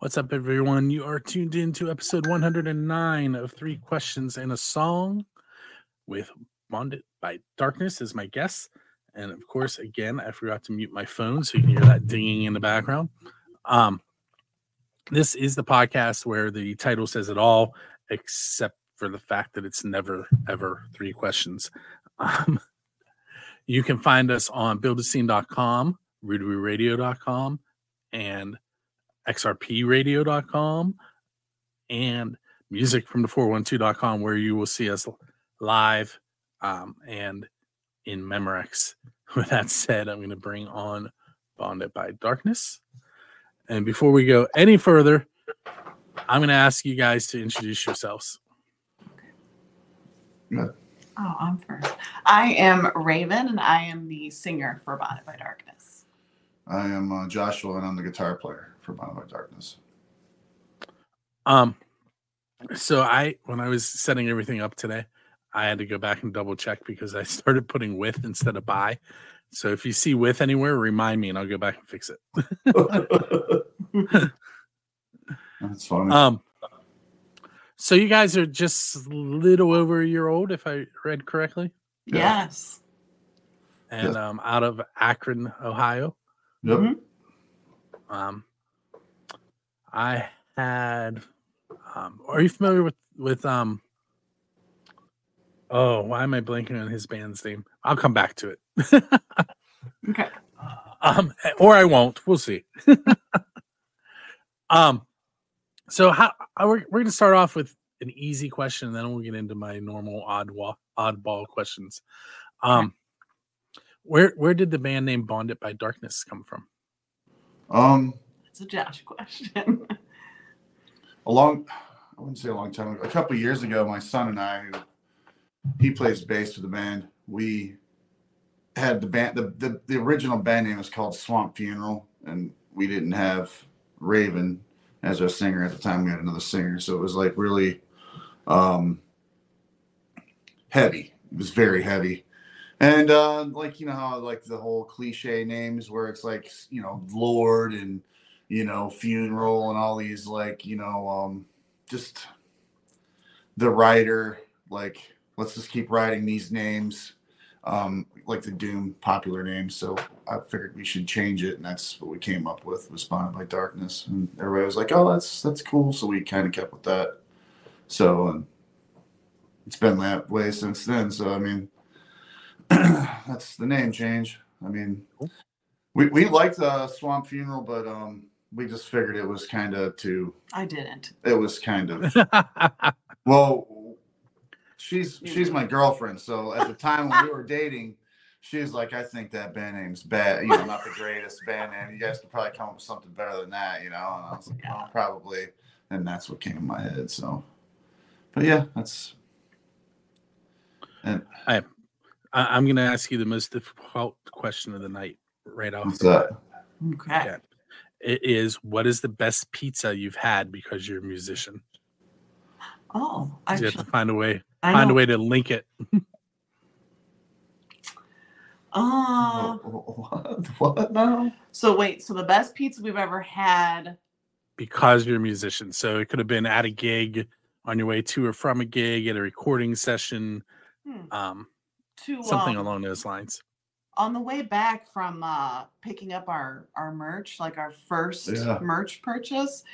What's up, everyone? You are tuned in to episode 109 of Three Questions and a Song with Bonded by Darkness as my guest. And of course, again, I forgot to mute my phone so you can hear that dinging in the background. Um, this is the podcast where the title says it all, except for the fact that it's never, ever three questions. Um, you can find us on buildascene.com, rootaroo and xrpradio.com, and music from the 412.com where you will see us live um, and in Memorex. With that said, I'm going to bring on Bonded by Darkness. And before we go any further, I'm going to ask you guys to introduce yourselves. Oh, I'm first. I am Raven, and I am the singer for Bonded by Darkness. I am uh, Joshua, and I'm the guitar player for Bonded by Darkness. Um, so I, when I was setting everything up today, I had to go back and double check because I started putting with instead of by. So if you see with anywhere, remind me and I'll go back and fix it. That's funny. um, so you guys are just a little over a year old, if I read correctly, Yeah. Yes. and Yes. um, out of Akron, Ohio. yep. mhm. Um, I had. Um, are you familiar with with um? Oh, why am I blanking on his band's name? I'll come back to it. Okay. um, or I won't. We'll see. um, so how I- we're we're gonna start off with an easy question, and then we'll get into my normal oddball oddball questions. Um, where where did the band name Bonded by Darkness come from? Um, It's a Josh question. a long, I wouldn't say a long time ago. A couple years ago, my son and I, he plays bass for the band, we had the band. The, the the original band name was called Swamp Funeral, and we didn't have Raven as our singer at the time. We had another singer, so it was like really um heavy. It was very heavy. And uh, like you know how like the whole cliche names where it's like you know Lord and you know funeral and all these like you know um just the writer like let's just keep writing these names um like the Doom popular names. So I figured we should change it, and that's what we came up with was Bonded by Darkness, and everybody was like, "Oh, that's that's cool." So we kind of kept with that. So and it's been that way since then. So I mean, that's the name change. I mean, we we liked uh, Swamp Funeral, but um, we just figured it was kind of too. I didn't. It was kind of well. She's she's my girlfriend, so at the time when we were dating, she was like, "I think that band name's bad. You know, not the greatest band name. You guys could probably come up with something better than that." You know, and I was like, "Well, probably." And that's what came in my head. So, but yeah, that's and I, I'm going to ask you the most difficult question of the night right off. what's the that? Okay. Okay. It is what is the best pizza you've had because you're a musician? Oh, You have to find a way I find know. a way to link it. Uh, what? What now? so wait. So the best pizza we've ever had. because you're a musician. So it could have been at a gig, on your way to or from a gig, at a recording session, Hmm, um, to something um, along those lines. On the way back from uh picking up our our merch like our first Yeah. merch purchase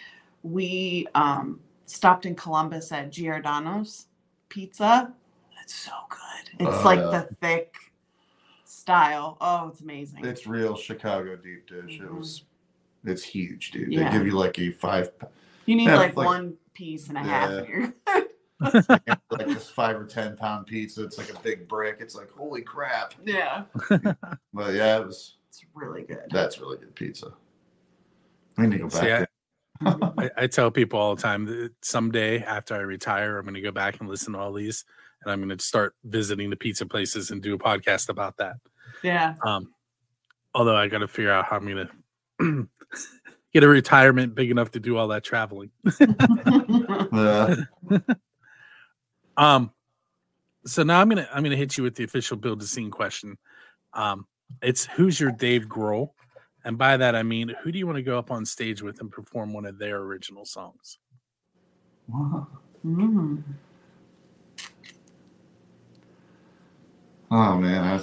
we um stopped in columbus at giordano's pizza it's so good it's Oh, like the thick style oh it's amazing It's real Chicago deep dish. It Mhm. was, it's huge, dude. Yeah. They give you like a five, you need like, like- one piece and a half Yeah. and you're like this five or ten pound pizza. It's like a big brick. It's like holy crap. yeah But yeah, it was. it's really good That's really good pizza. We need to go back. See, I. I, I tell people all the time that someday after I retire, I'm going to go back and listen to all these, and I'm going to start visiting the pizza places and do a podcast about that. yeah Um, although I got to figure out how I'm going to get a retirement big enough to do all that traveling. Yeah. Um, so now I'm gonna I'm gonna hit you with the official build the scene question. Um, it's who's your Dave Grohl, And by that I mean, who do you want to go up on stage with and perform one of their original songs? Wow. Mm. Oh man,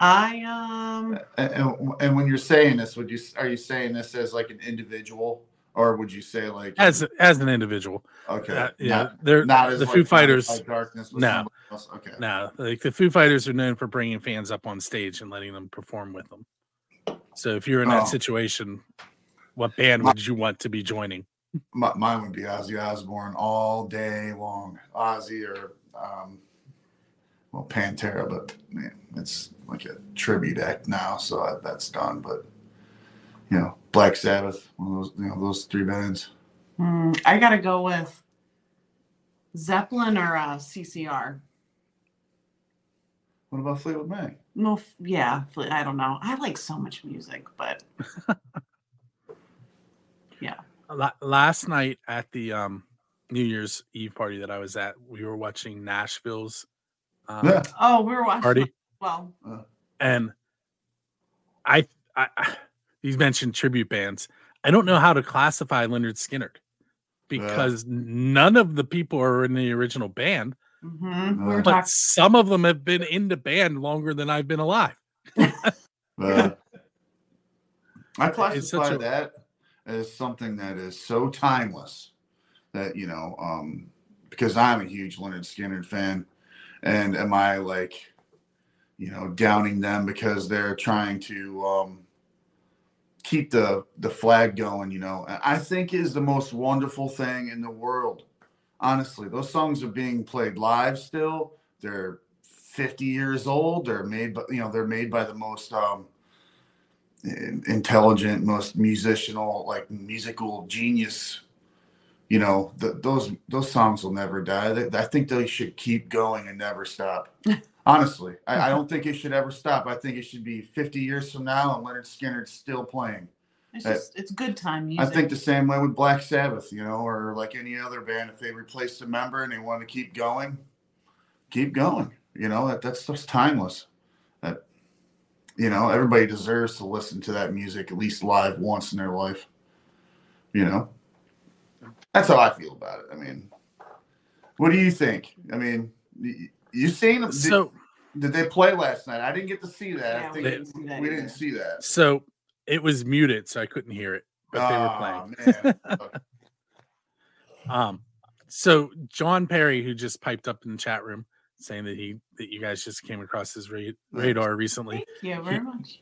I um I, and, and and when you're saying this, would you are you saying this as like an individual, or would you say like As as an individual, okay, uh, yeah, not, they're not as the like Foo Fighters. darkness with No. else? Okay, No, like the Foo Fighters are known for bringing fans up on stage and letting them perform with them. So if you're in that Oh. situation, what band My- would you want to be joining? My, mine would be Ozzy Osbourne all day long. Ozzy or um, well Pantera, but man, it's like a tribute act now, so I, that's done. But you know, Black Sabbath, one of those you know those three bands. mm, I gotta go with Zeppelin or uh, CCR. What about Fleetwood Mac? No, f- yeah, Fle- I don't know. I like so much music, but yeah. Last night at the um, New Year's Eve party that I was at, we were watching Nashville's um, Yeah. oh, we were watching. party. Well, and I, I, I he's mentioned tribute bands. I don't know how to classify Lynyrd Skynyrd because none of the people are in the original band, mhm, we Uh, but talking. some of them have been in the band longer than I've been alive. But I It's such classify a- that as something that is so timeless that you know, um, because I'm a huge Lynyrd Skynyrd fan, and am I like, you know, downing them because they're trying to um, keep the the flag going? You know, I think is the most wonderful thing in the world. Honestly, those songs are being played live still. They're 50 years old. They're made, but you know, they're made by the most um, intelligent, most musicianal, like musical genius. You know, th those those songs will never die. I think they should keep going and never stop. Honestly, I, I don't think it should ever stop. I think it should be 50 years from now and Lynyrd Skynyrd's still playing. It's uh, just it's good time music. I think the same way with Black Sabbath, you know, or like any other band. If they replaced a member and they want to keep going, keep going. You know, that that's just timeless. That you know, everybody deserves to listen to that music at least live once in their life. You know, that's how I feel about it. I mean, what do you think? I mean, you seen them? Did, So, did they play last night? I didn't get to see that. Yeah, I we didn't see that we didn't see that. so it was muted, so I couldn't hear it, but they were playing. man. Um, so John Perry, who just piped up in the chat room, saying that he that you guys just came across his ra- radar recently. Thank you very much.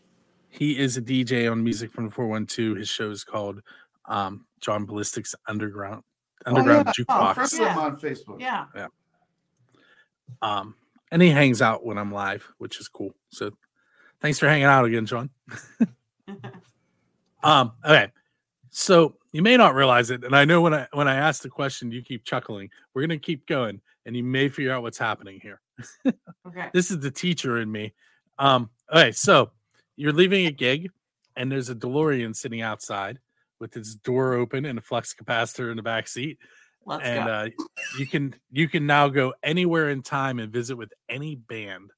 He is a DJ on Music from 412. His show is called um, John Ballistic's Underground Underground oh, Jukebox. friends Yeah. him on Facebook. Yeah. yeah. Um, and he hangs out when I'm live, which is cool. So thanks for hanging out again, John. Um, okay. So you may not realize it, and I know when I when I ask the question, you keep chuckling. We're gonna keep going, and you may figure out what's happening here. okay. This is the teacher in me. Um, okay, so you're leaving a gig, and there's a DeLorean sitting outside with its door open and a flux capacitor in the back seat Let's and go. uh, you can you can now go anywhere in time and visit with any band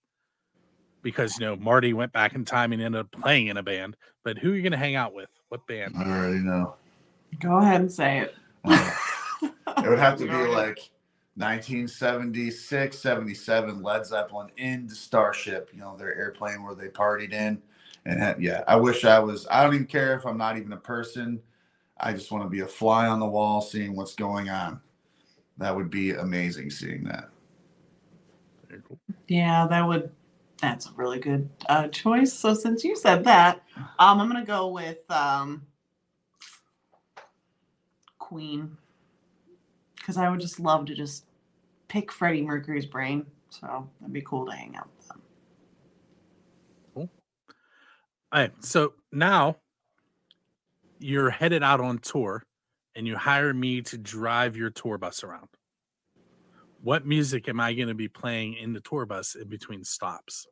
because you know Marty went back in time and ended up playing in a band. But who are you going to hang out with? What band? I already know. go ahead and say it. Uh, it would have to be like 1976, 77 Led Zeppelin in the Starship, you know, their airplane where they partied in. And had, yeah, I wish I was, I don't even care if I'm not even a person. I just want to be a fly on the wall seeing what's going on. That would be amazing seeing that. Yeah, that would. That's a really good uh, choice. So since you said that, um, I'm gonna go with um, Queen because I would just love to just pick Freddie Mercury's brain. So that'd be cool to hang out with them. Cool. All right, so now you're headed out on tour, and you hire me to drive your tour bus around. What music am I going to be playing in the tour bus in between stops?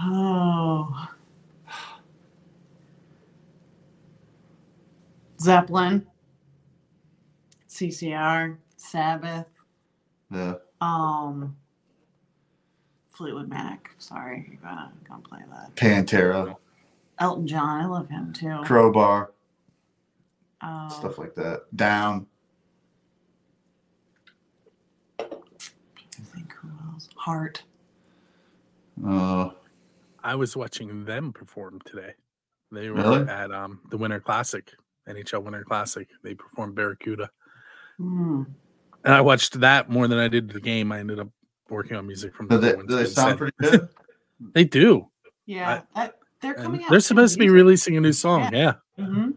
Oh. Zeppelin, CCR, Sabbath, Yeah. um, Fleetwood Mac. Sorry, you're gonna gonna play that. Pantera, Elton John, I love him too. Crowbar, Um, stuff like that. Down. I think who else? Heart. Uh, I was watching them perform today. They were Really? at um, the Winter Classic, NHL Winter Classic. They performed Barracuda. Hmm. And I watched that more than I did the game. I ended up working on music from do the they, do they sound pretty good? They do. Yeah, that, they're coming out. they're supposed to be releasing a new song. Yeah. hmm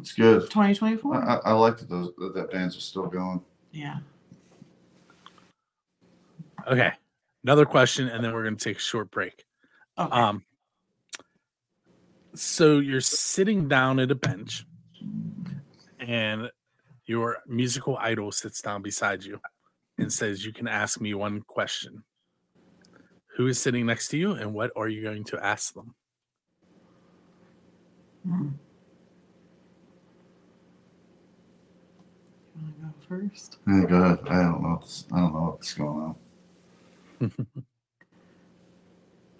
It's good. 2024. I, I, I like that those that, that bands are still going. yeah. Okay. Another question, and then we're going to take a short break. Okay. Um, so you're sitting down at a bench, and your musical idol sits down beside you and says, "You can ask me one question." Who is sitting next to you, and what are you going to ask them? Hmm. You want to go first? Yeah, go ahead. I don't know. What's, I don't know what's going on.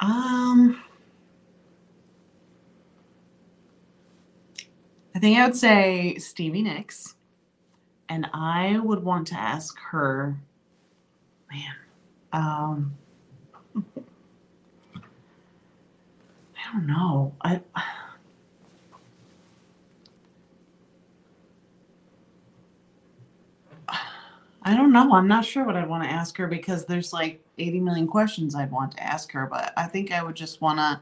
Um, I think I would say Stevie Nicks, and I would want to ask her, man, um, I don't know. I I don't know. I'm not sure what I'd want to ask her because there's like 80 million questions I'd want to ask her, but I think I would just want to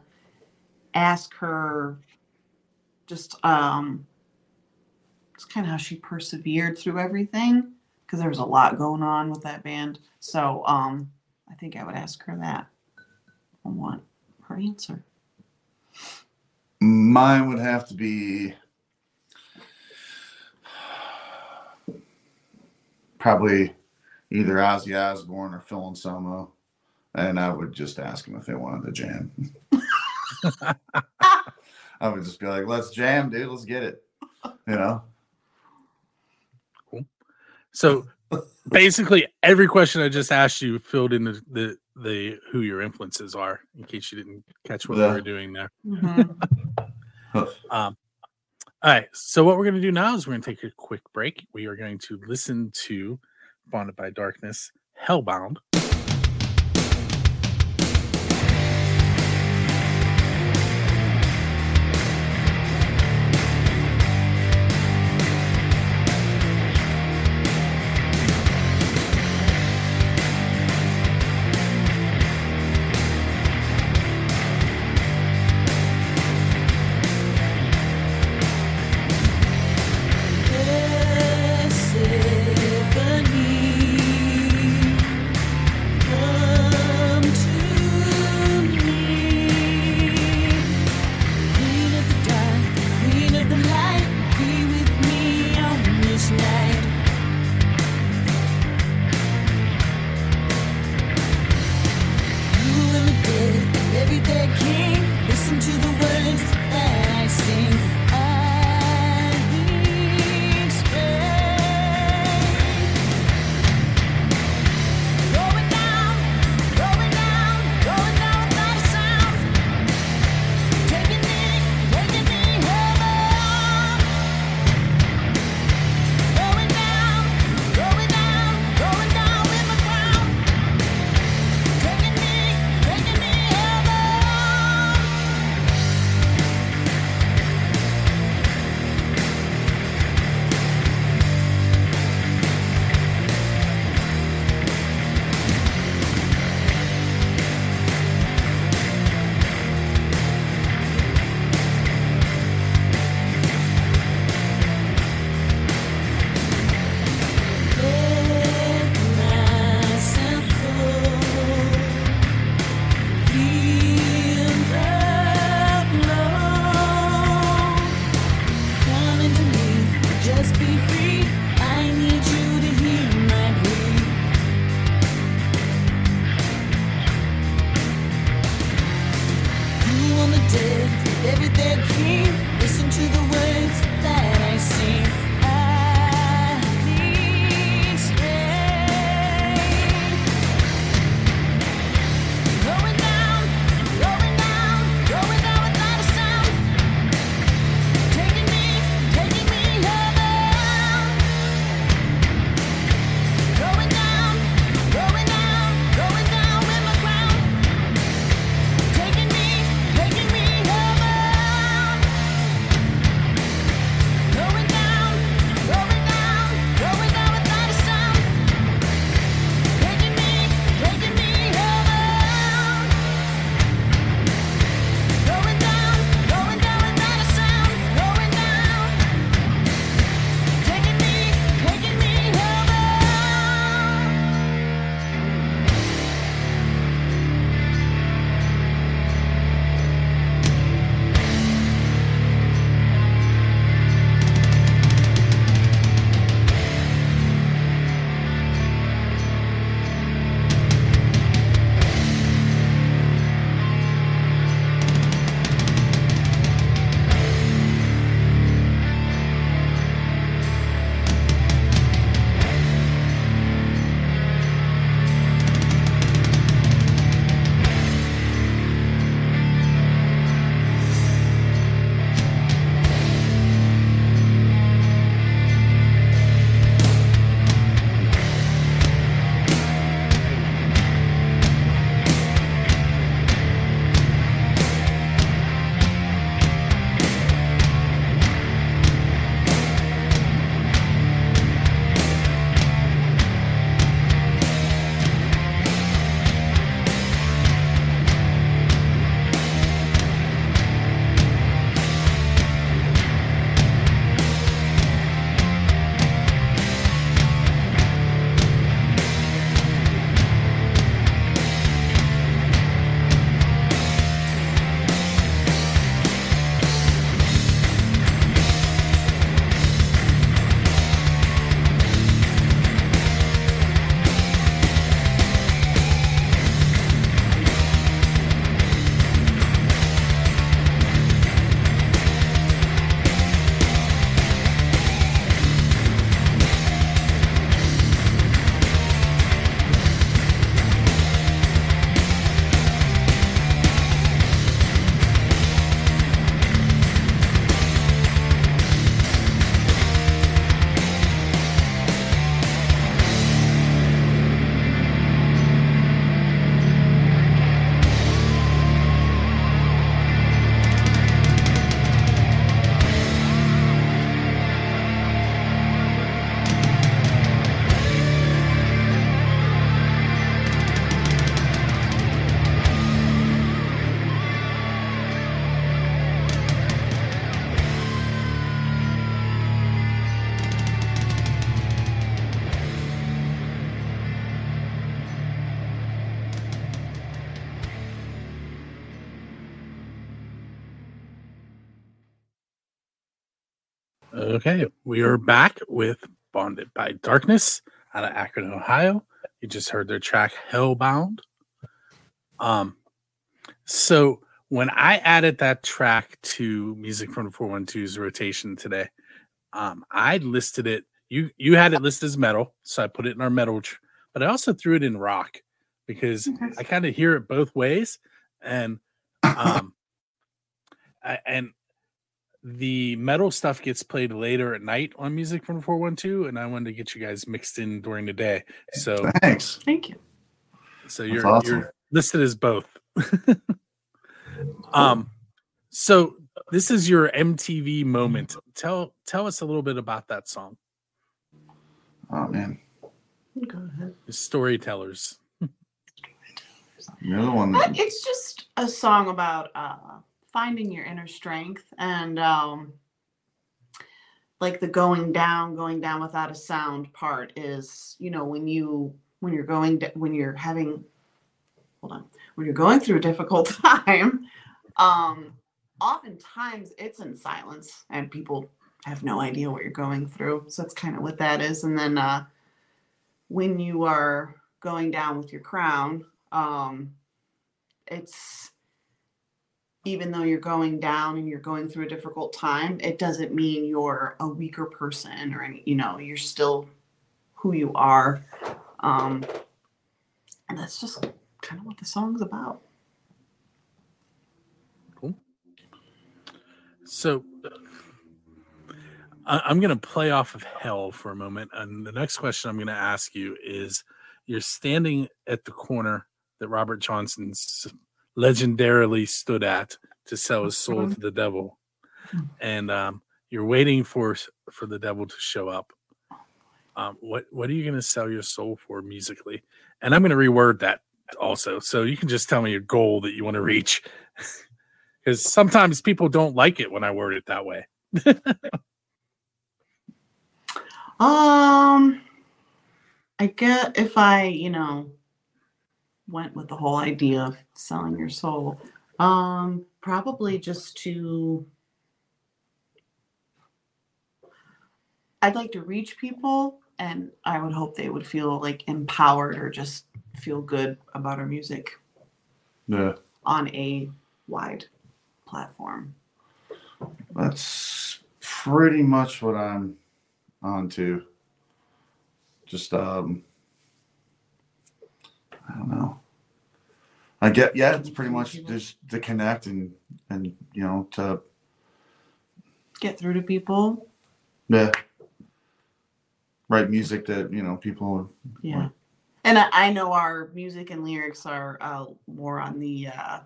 ask her just um just kind of how she persevered through everything because there was a lot going on with that band. So um I think I would ask her that. I want her answer. Mine would have to be probably either Ozzy Osbourne or Phil and Anselmo, and I would just ask them if they wanted to jam. I would just be like, "Let's jam, dude. Let's get it." You know. So basically, every question I just asked you filled in the the, the who your influences are. In case you didn't catch what Yeah. we were doing there. Mhm. Um, all right. So what we're going to do now is we're going to take a quick break. We are going to listen to "Bonded by Darkness," "Hellbound." Okay, we are back with Bonded by Darkness out of Akron, Ohio. You just heard their track Hellbound. Um, so when I added that track to Music from the 412's rotation today, um, I listed it. You you had it listed as metal, so I put it in our metal, tr- but I also threw it in rock because. I kind of hear it both ways, and um, I, and the metal stuff gets played later at night on music from 412 and i wanted to get you guys mixed in during the day so Thanks. Thank you. so you're awesome. you're listed as both um so this is your mtv moment tell tell us a little bit about that song Oh man, Go ahead. storytellers you're the one. Uh, It's just a song about uh, finding your inner strength and um, like the going down, going down without a sound part is, you know, when you when you're going d- when you're having hold on when you're going through a difficult time. Um, oftentimes it's in silence and people have no idea what you're going through. So that's kind of what that is. And then uh, when you are going down with your crown, um, it's even though you're going down and you're going through a difficult time, it doesn't mean you're a weaker person or any, you know, you're still who you are. Um, and that's just kind of what the song's about. Cool. So I'm going to play off of hell for a moment. And the next question I'm going to ask you is you're standing at the corner that Robert Johnson s- legendarily stood at to sell his soul to the devil. And um, you're waiting for for the devil to show up. Um, what what are you going to sell your soul for musically? And I'm going to reword that also, so you can just tell me your goal that you want to reach, because sometimes people don't like it when I word it that way. Um, I get if I, you know, went with the whole idea of selling your soul. Um, probably just to. I'd like to reach people, and I would hope they would feel like empowered or just feel good about our music Yeah, on a wide platform. that's pretty much what I'm on to. Just um, I don't know. I get yeah, it's pretty much just to connect and and you know to Get through to people. yeah write music that you know people Yeah. And I, I know our music and lyrics are uh, more on the uh,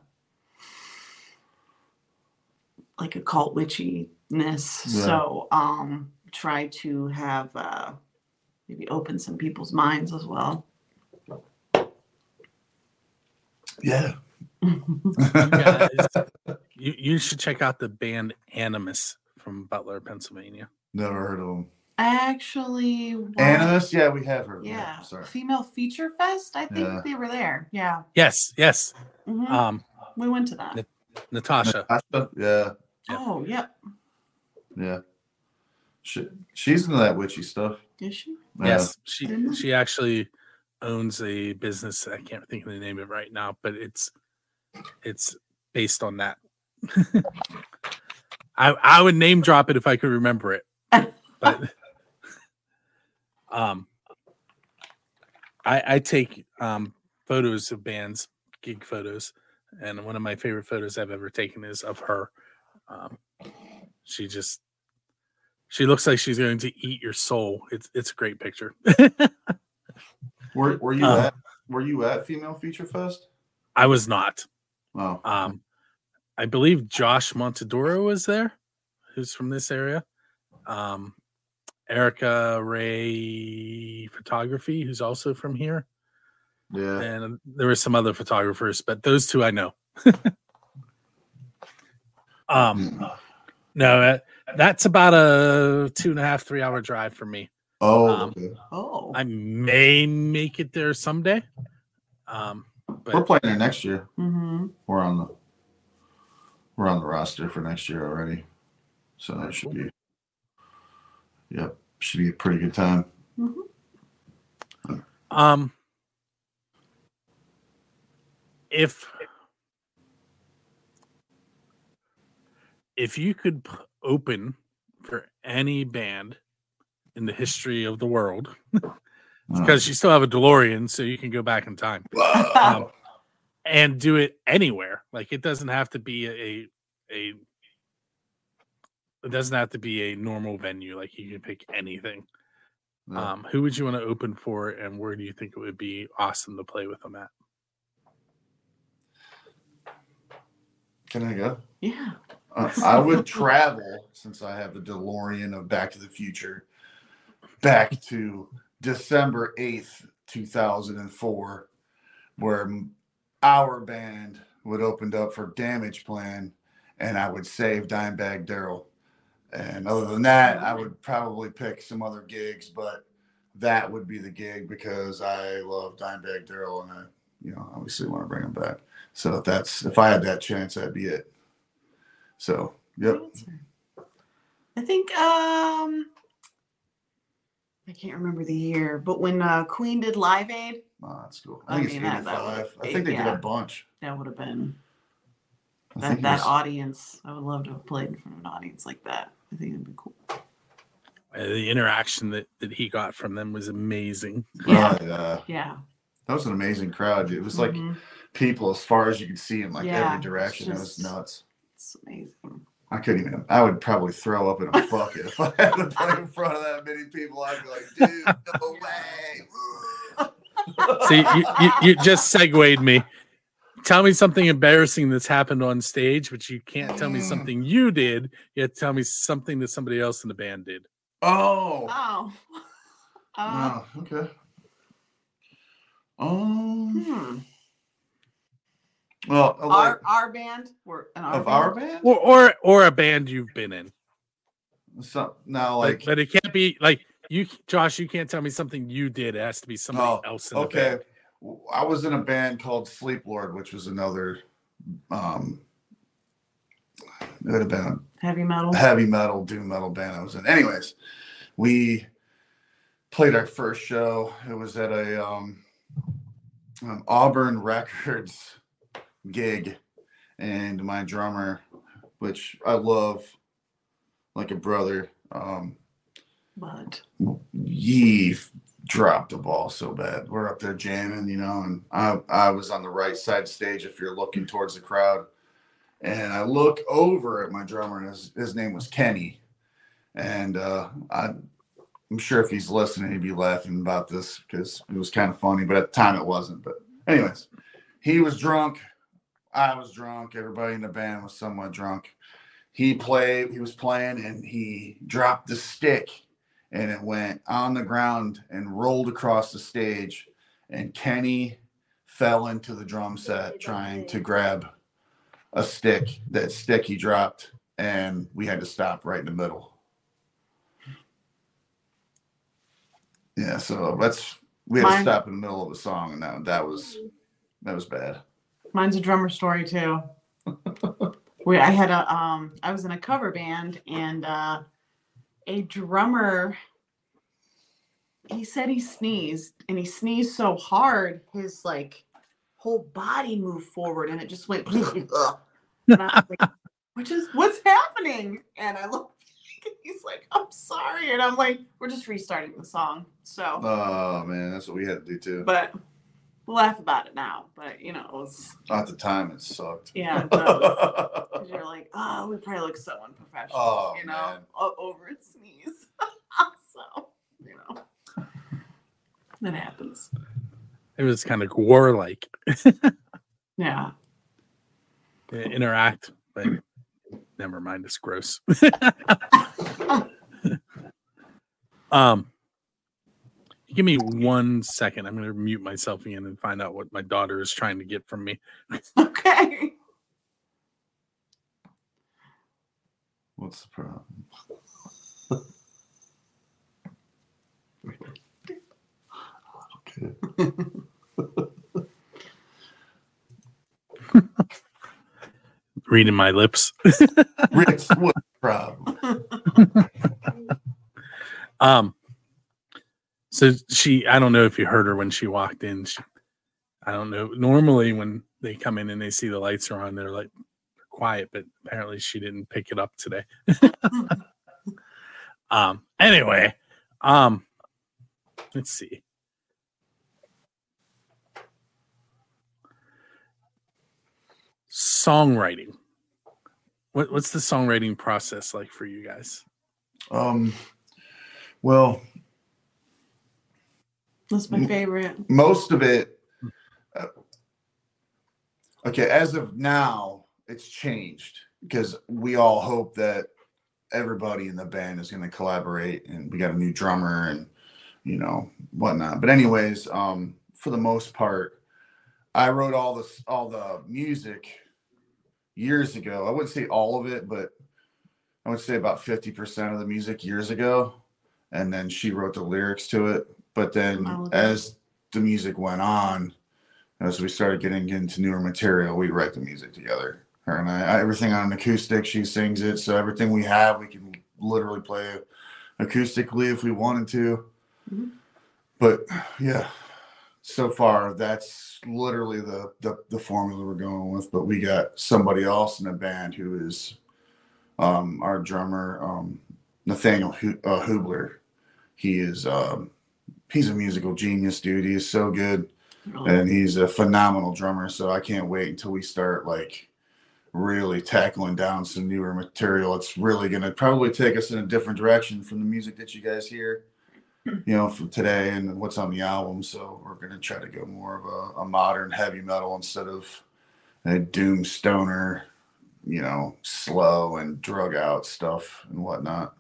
like occult witchiness. Yeah. So um try to have uh maybe open some people's minds as well. Yeah You guys, you, you should check out the band Animus from Butler, Pennsylvania. never heard of them I Actually, well, animus yeah we have heard of. Yeah, sorry Female Feature Fest. I think Yeah. they were there. Yeah, Yes, yes. Mhm. Um, we went to that. Natasha. Natasha? yeah Yeah. Oh, yep. yeah she, she's into that witchy stuff Is she? Yeah. Yes, she she actually owns a business. I can't think of the name of it right now, but it's it's based on that. I I would name drop it if I could remember it, but um, I I take um photos of bands, gig photos, and one of my favorite photos I've ever taken is of her. Um, she just she looks like she's going to eat your soul. It's it's a great picture. Were, were you Uh, at were you at Female Feature Fest? I was not. Oh, Um, I believe Josh Montadoro was there, who's from this area. Um, Erica Ray Photography, who's also from here, yeah. and there were some other photographers, but those two I know. um, no, uh, that's about a two and a half, three hour drive for me. Oh, um, okay. Oh, I may make it there someday. Um, we're but playing there next year. mm-hmm. We're on the we're on the roster for next year already, so that should be yep, should be a pretty good time. Um, if if you could p- open for any band in the history of the world, because you still have a DeLorean, so you can go back in time Wow. and do it anywhere. Like it doesn't have to be a a it doesn't have to be a normal venue. Like you can pick anything. No. Um, who would you want to open for, and where do you think it would be awesome to play with them at? Can I go? Yeah. Uh, I would travel since I have the DeLorean of Back to the Future back to December 8th, 2004, where our band would opened up for Damageplan and I would save Dimebag Darrell. And other than that, I would probably pick some other gigs, but that would be the gig because I love Dimebag Darrell and I, you know, obviously want to bring him back. So if that's if I had that chance, that'd be it. So, yep. I think um I can't remember the year, but when uh, Queen did Live Aid, Oh, that's cool. I I think mean, it's that- that 85. I think they did yeah. a bunch. that would have been I that, it that was- audience. I would love to have played in front of an audience like that. I think it'd be cool. Uh, the interaction that, that he got from them was amazing. Yeah. Oh, yeah. Yeah. That was an amazing crowd. dude. It was like Mhm. people as far as you could see in like Yeah, every it's direction. It was just- nuts. it's amazing. I couldn't even. I would probably throw up in a bucket if I had to play in front of that many people. I'd be like, dude, no way. See, you, you, you just segued me. Tell me something embarrassing that's happened on stage, but you can't tell me Mm. something you did. Yet tell me something that somebody else in the band did. Oh. Oh. Uh, Oh, okay. Um. hmm. Well, Our like, our band. We're an our of band. our band. Or or, or a band you've been in. So now, Like, like, but it can't be like you, Josh. You can't tell me something you did. It has to be somebody Oh, else in the okay. band. w- I was in a band called Sleep Lord, which was another. Um, it would have been Heavy metal. heavy metal, doom metal band I was in. Anyways, we played our first show. It was at a um, um, Auburn Records gig, and my drummer, which I love like a brother, um, But he f- dropped the ball so bad. We're up there jamming, you know, and I I was on the right side stage if you're looking towards the crowd. And I look over at my drummer, and his, his name was Kenny. And uh, I, I'm sure if he's listening, he'd be laughing about this because it was kind of funny, but at the time it wasn't. But, anyways, he was drunk. I was drunk. Everybody in the band was somewhat drunk. He played, he was playing, and he dropped the stick and it went on the ground and rolled across the stage. And Kenny fell into the drum set trying to grab a stick. That stick he dropped, and we had to stop right in the middle. Yeah, so that's we had to stop in the middle of a song, and that that was that was bad. Mine's a drummer story too. we I had a um I was in a cover band and uh a drummer he said he sneezed and he sneezed so hard his like whole body moved forward and it just went and I was like, which is what's happening and I look and he's like I'm sorry and I'm like we're just restarting the song so Oh man, that's what we had to do too. but laugh about it now but you know it was At the time, it sucked. yeah it does. You're like, oh, we probably look so unprofessional, Oh, you know, man. o- over a sneeze. so, you know, that happens. It was kind of warlike Yeah. interact, but never mind. It's gross. um, give me one second. I'm going to mute myself again and find out what my daughter is trying to get from me. Okay. What's the problem? Reading my lips. Rich, what's the problem? Um, so she, I don't know if you heard her when she walked in. She, I don't know. Normally, when they come in and they see the lights are on, they're like quiet, but apparently she didn't pick it up today. um, anyway, um, let's see. Songwriting. What, what's the songwriting process like for you guys? Um, well, That's my favorite. most of it. uh, okay, as of now, it's changed because we all hope that everybody in the band is going to collaborate, and we got a new drummer and you know whatnot. But anyways, um, for the most part, I wrote all this all the music years ago. I wouldn't say all of it, but I would say about fifty percent of the music years ago, and then she wrote the lyrics to it. But then of as the music went on, as we started getting into newer material, we write the music together. Her and I, everything on an acoustic, she sings it. So everything we have, we can literally play acoustically if we wanted to. Mhm. But yeah, so far that's literally the, the the formula we're going with. But we got somebody else in the band who is um, our drummer, um, Nathaniel Hu- uh, Hubler. He is um, he's a musical genius, dude. He is so good Really. and he's a phenomenal drummer. So I can't wait until we start like really tackling down some newer material. It's really gonna probably take us in a different direction from the music that you guys hear, you know, from today and what's on the album. So we're gonna try to go more of a, a modern heavy metal instead of a doom stoner, you know, slow and drug out stuff and whatnot.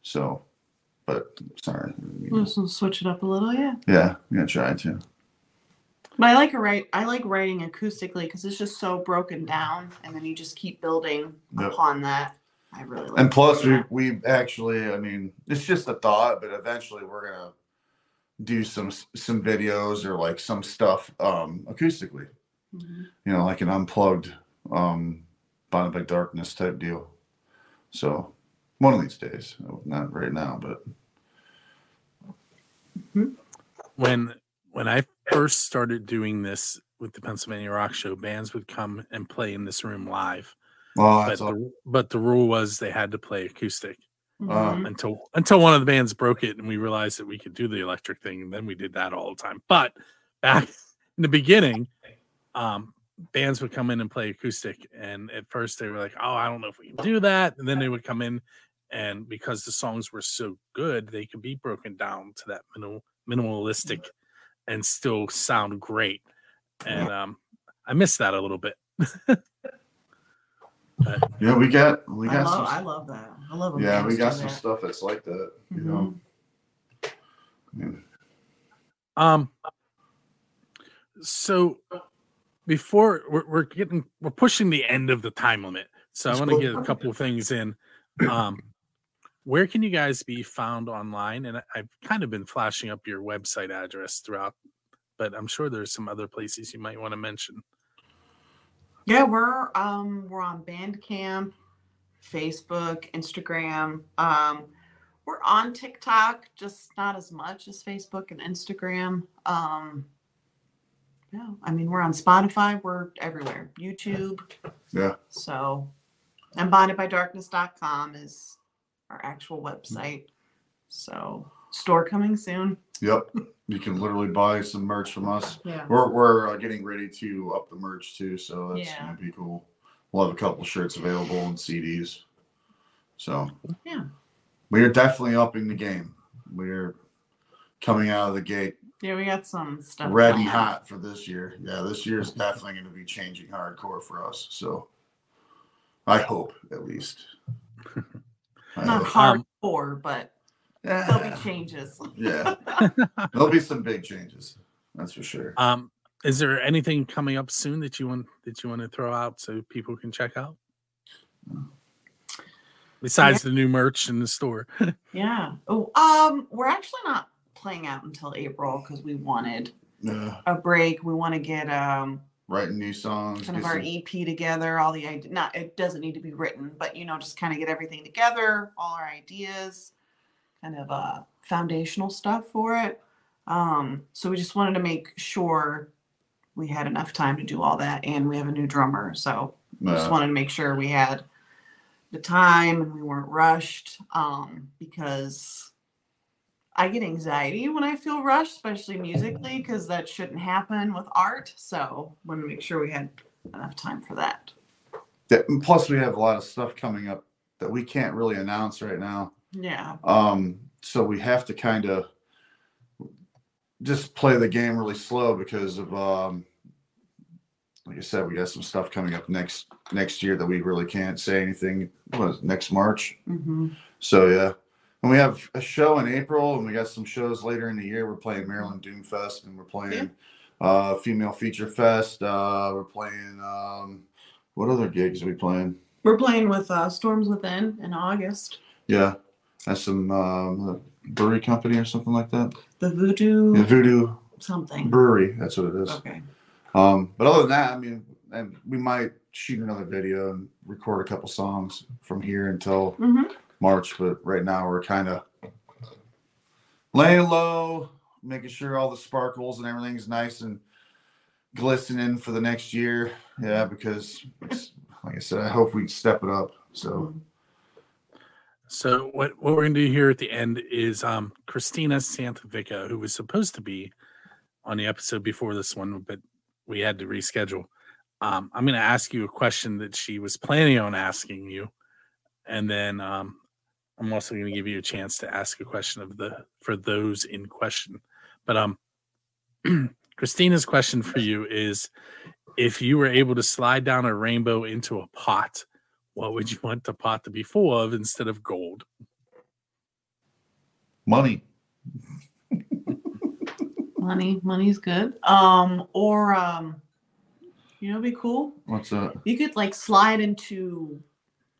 So, but sorry, Just switch it up a little, yeah. yeah, I'm gonna try to. But I like a write. I like writing acoustically because it's just so broken down, and then you just keep building Yep. upon that. I really like. And plus, we we actually, I mean, it's just a thought, but eventually we're gonna do some some videos or like some stuff um acoustically, Mhm. you know, like an unplugged um bonded by darkness type deal. So one of these days, not right now, but when when I first started doing this with the Pennsylvania Rock Show, bands would come and play in this room live. well, But that's the, but the rule was they had to play acoustic Mhm. until until one of the bands broke it and we realized that we could do the electric thing and then we did that all the time. But back in the beginning, um, bands would come in and play acoustic and at first they were like, "Oh, I don't know if we can do that." And then they would come in and because the songs were so good, they could be broken down to that minimal minimalistic and still sound great. And um I miss that a little bit. but yeah, we got we I got love. some I love that. I love. when yeah, we got some that. stuff that's like that, you know. I mean, Um. So before we're, we're getting we're pushing the end of the time limit, so I want to cool. get a couple of things in. Um, where can you guys be found online? And I- I've kind of been flashing up your website address throughout, but I'm sure there's some other places you might want to mention. Yeah, we're um we're on Bandcamp, Facebook, Instagram. Um, we're on TikTok, just not as much as Facebook and Instagram. Um, yeah, I mean we're on Spotify. We're everywhere. YouTube. yeah. So, and bondedbydarkness.com is our actual website. So, store coming soon. Yep. You can literally buy some merch from us. Yeah. We're we're uh, getting ready to up the merch too, so that's Yeah. gonna be cool. We'll have a couple shirts available and CDs. So Yeah. we are definitely upping the game. We're coming out of the gate Yeah, we got some stuff. red and hot for this year. Yeah, this year is definitely going to be changing hardcore for us. So I hope at least. I Not hope. Um, hardcore, but there'll be changes. yeah, there'll be some big changes. That's for sure. Um, is there anything coming up soon that you want that you want to throw out so people can check out? Besides the new merch in the store. Yeah. Oh, um, we're actually not playing out until April because we wanted Yeah, a break. We want to get um writing new songs. kind of get our some- EP together, all the ide- not it doesn't need to be written, but you know, just kind of get everything together, all our ideas, kind of uh foundational stuff for it. Um, so we just wanted to make sure we had enough time to do all that, and we have a new drummer, so we just Uh, wanted to make sure we had the time and we weren't rushed. Um, because I get anxiety when I feel rushed, especially musically, because that shouldn't happen with art. So wanted to make sure we had enough time for that. plus, we have a lot of stuff coming up that we can't really announce right now. Yeah. Um, so we have to kind of just play the game really slow because of um, like I said, we got some stuff coming up next next year that we really can't say anything. What is it, next March? hmm So yeah, and we have a show in April, and we got some shows later in the year. We're playing Maryland Doom Fest, and we're playing uh, Female Feature Fest. Uh, we're playing um, what other gigs are we playing? We're playing with uh, Storms Within in August. Yeah, that's some um, brewery company or something like that. The Voodoo Yeah, Voodoo something. Brewery. That's what it is. Okay. Um, but other than that, I mean, and we might shoot another video and record a couple songs from here until hmm March. But right now, we're kind of laying low, making sure all the sparkles and everything's nice and glistening for the next year. Yeah, because like I said, I hope we step it up. So So what what we're gonna do here at the end is um Christina Santavica, who was supposed to be on the episode before this one, but we had to reschedule. Um, I'm gonna ask you a question that she was planning on asking you, and then um, I'm also gonna give you a chance to ask a question of the for those in question. But um, Christina's question for you is: If you were able to slide down a rainbow into a pot, what would you want the pot to be full of instead of gold? money. Money, money's good. Um, or um, you know, be cool. What's that? You could like slide into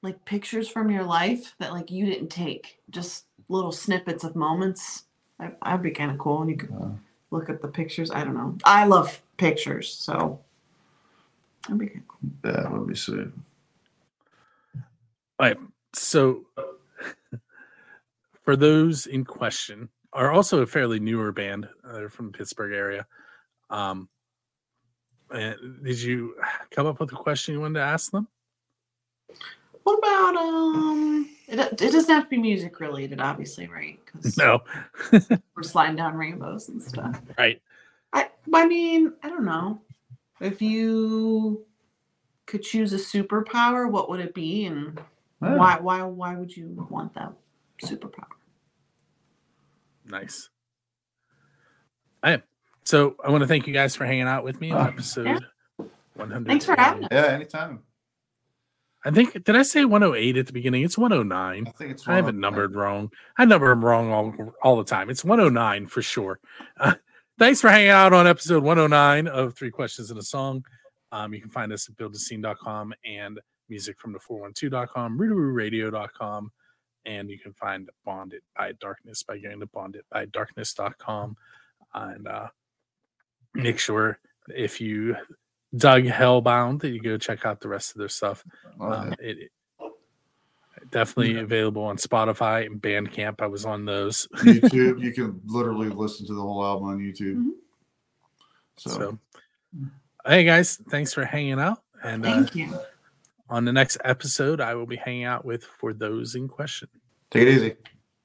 like pictures from your life that like you didn't take, just little snippets of moments. I, I'd be kind of cool, and you could Uh, look at the pictures. I don't know. I love pictures, so that'd be kind of cool. that would be sweet. All right. So, for those in question, are also a fairly newer band. Uh, they're from the Pittsburgh area. Um, and did you come up with a question you wanted to ask them? What about um? It, it doesn't have to be music related, obviously, right? Because No, we're sliding down rainbows and stuff. right? I I mean, I don't know. If you could choose a superpower, what would it be and Yeah. why why why would you want that superpower? Nice. I so I want to thank you guys for hanging out with me on Ah, episode 100. Thanks for having us. Yeah, anytime. I think did I say 108 at the beginning? It's 109. I think it's. I have it one of- numbered wrong. I number them wrong all, all the time. It's 109 for sure. Uh, thanks for hanging out on episode 109 of Three Questions and a Song. Um, you can find us at buildascene.com and music from the 412.com, rootaroo and you can find Bonded by Darkness by going to bondedbydarkness.com. And uh, make sure if you dug Hellbound that you go check out the rest of their stuff. Oh, Um, it, it- definitely available on Spotify and Bandcamp. I was on those. YouTube. You can literally listen to the whole album on YouTube. Mhm. So, So, hey guys, thanks for hanging out. And uh, Thank you. on the next episode, I will be hanging out with for those in question. take it easy.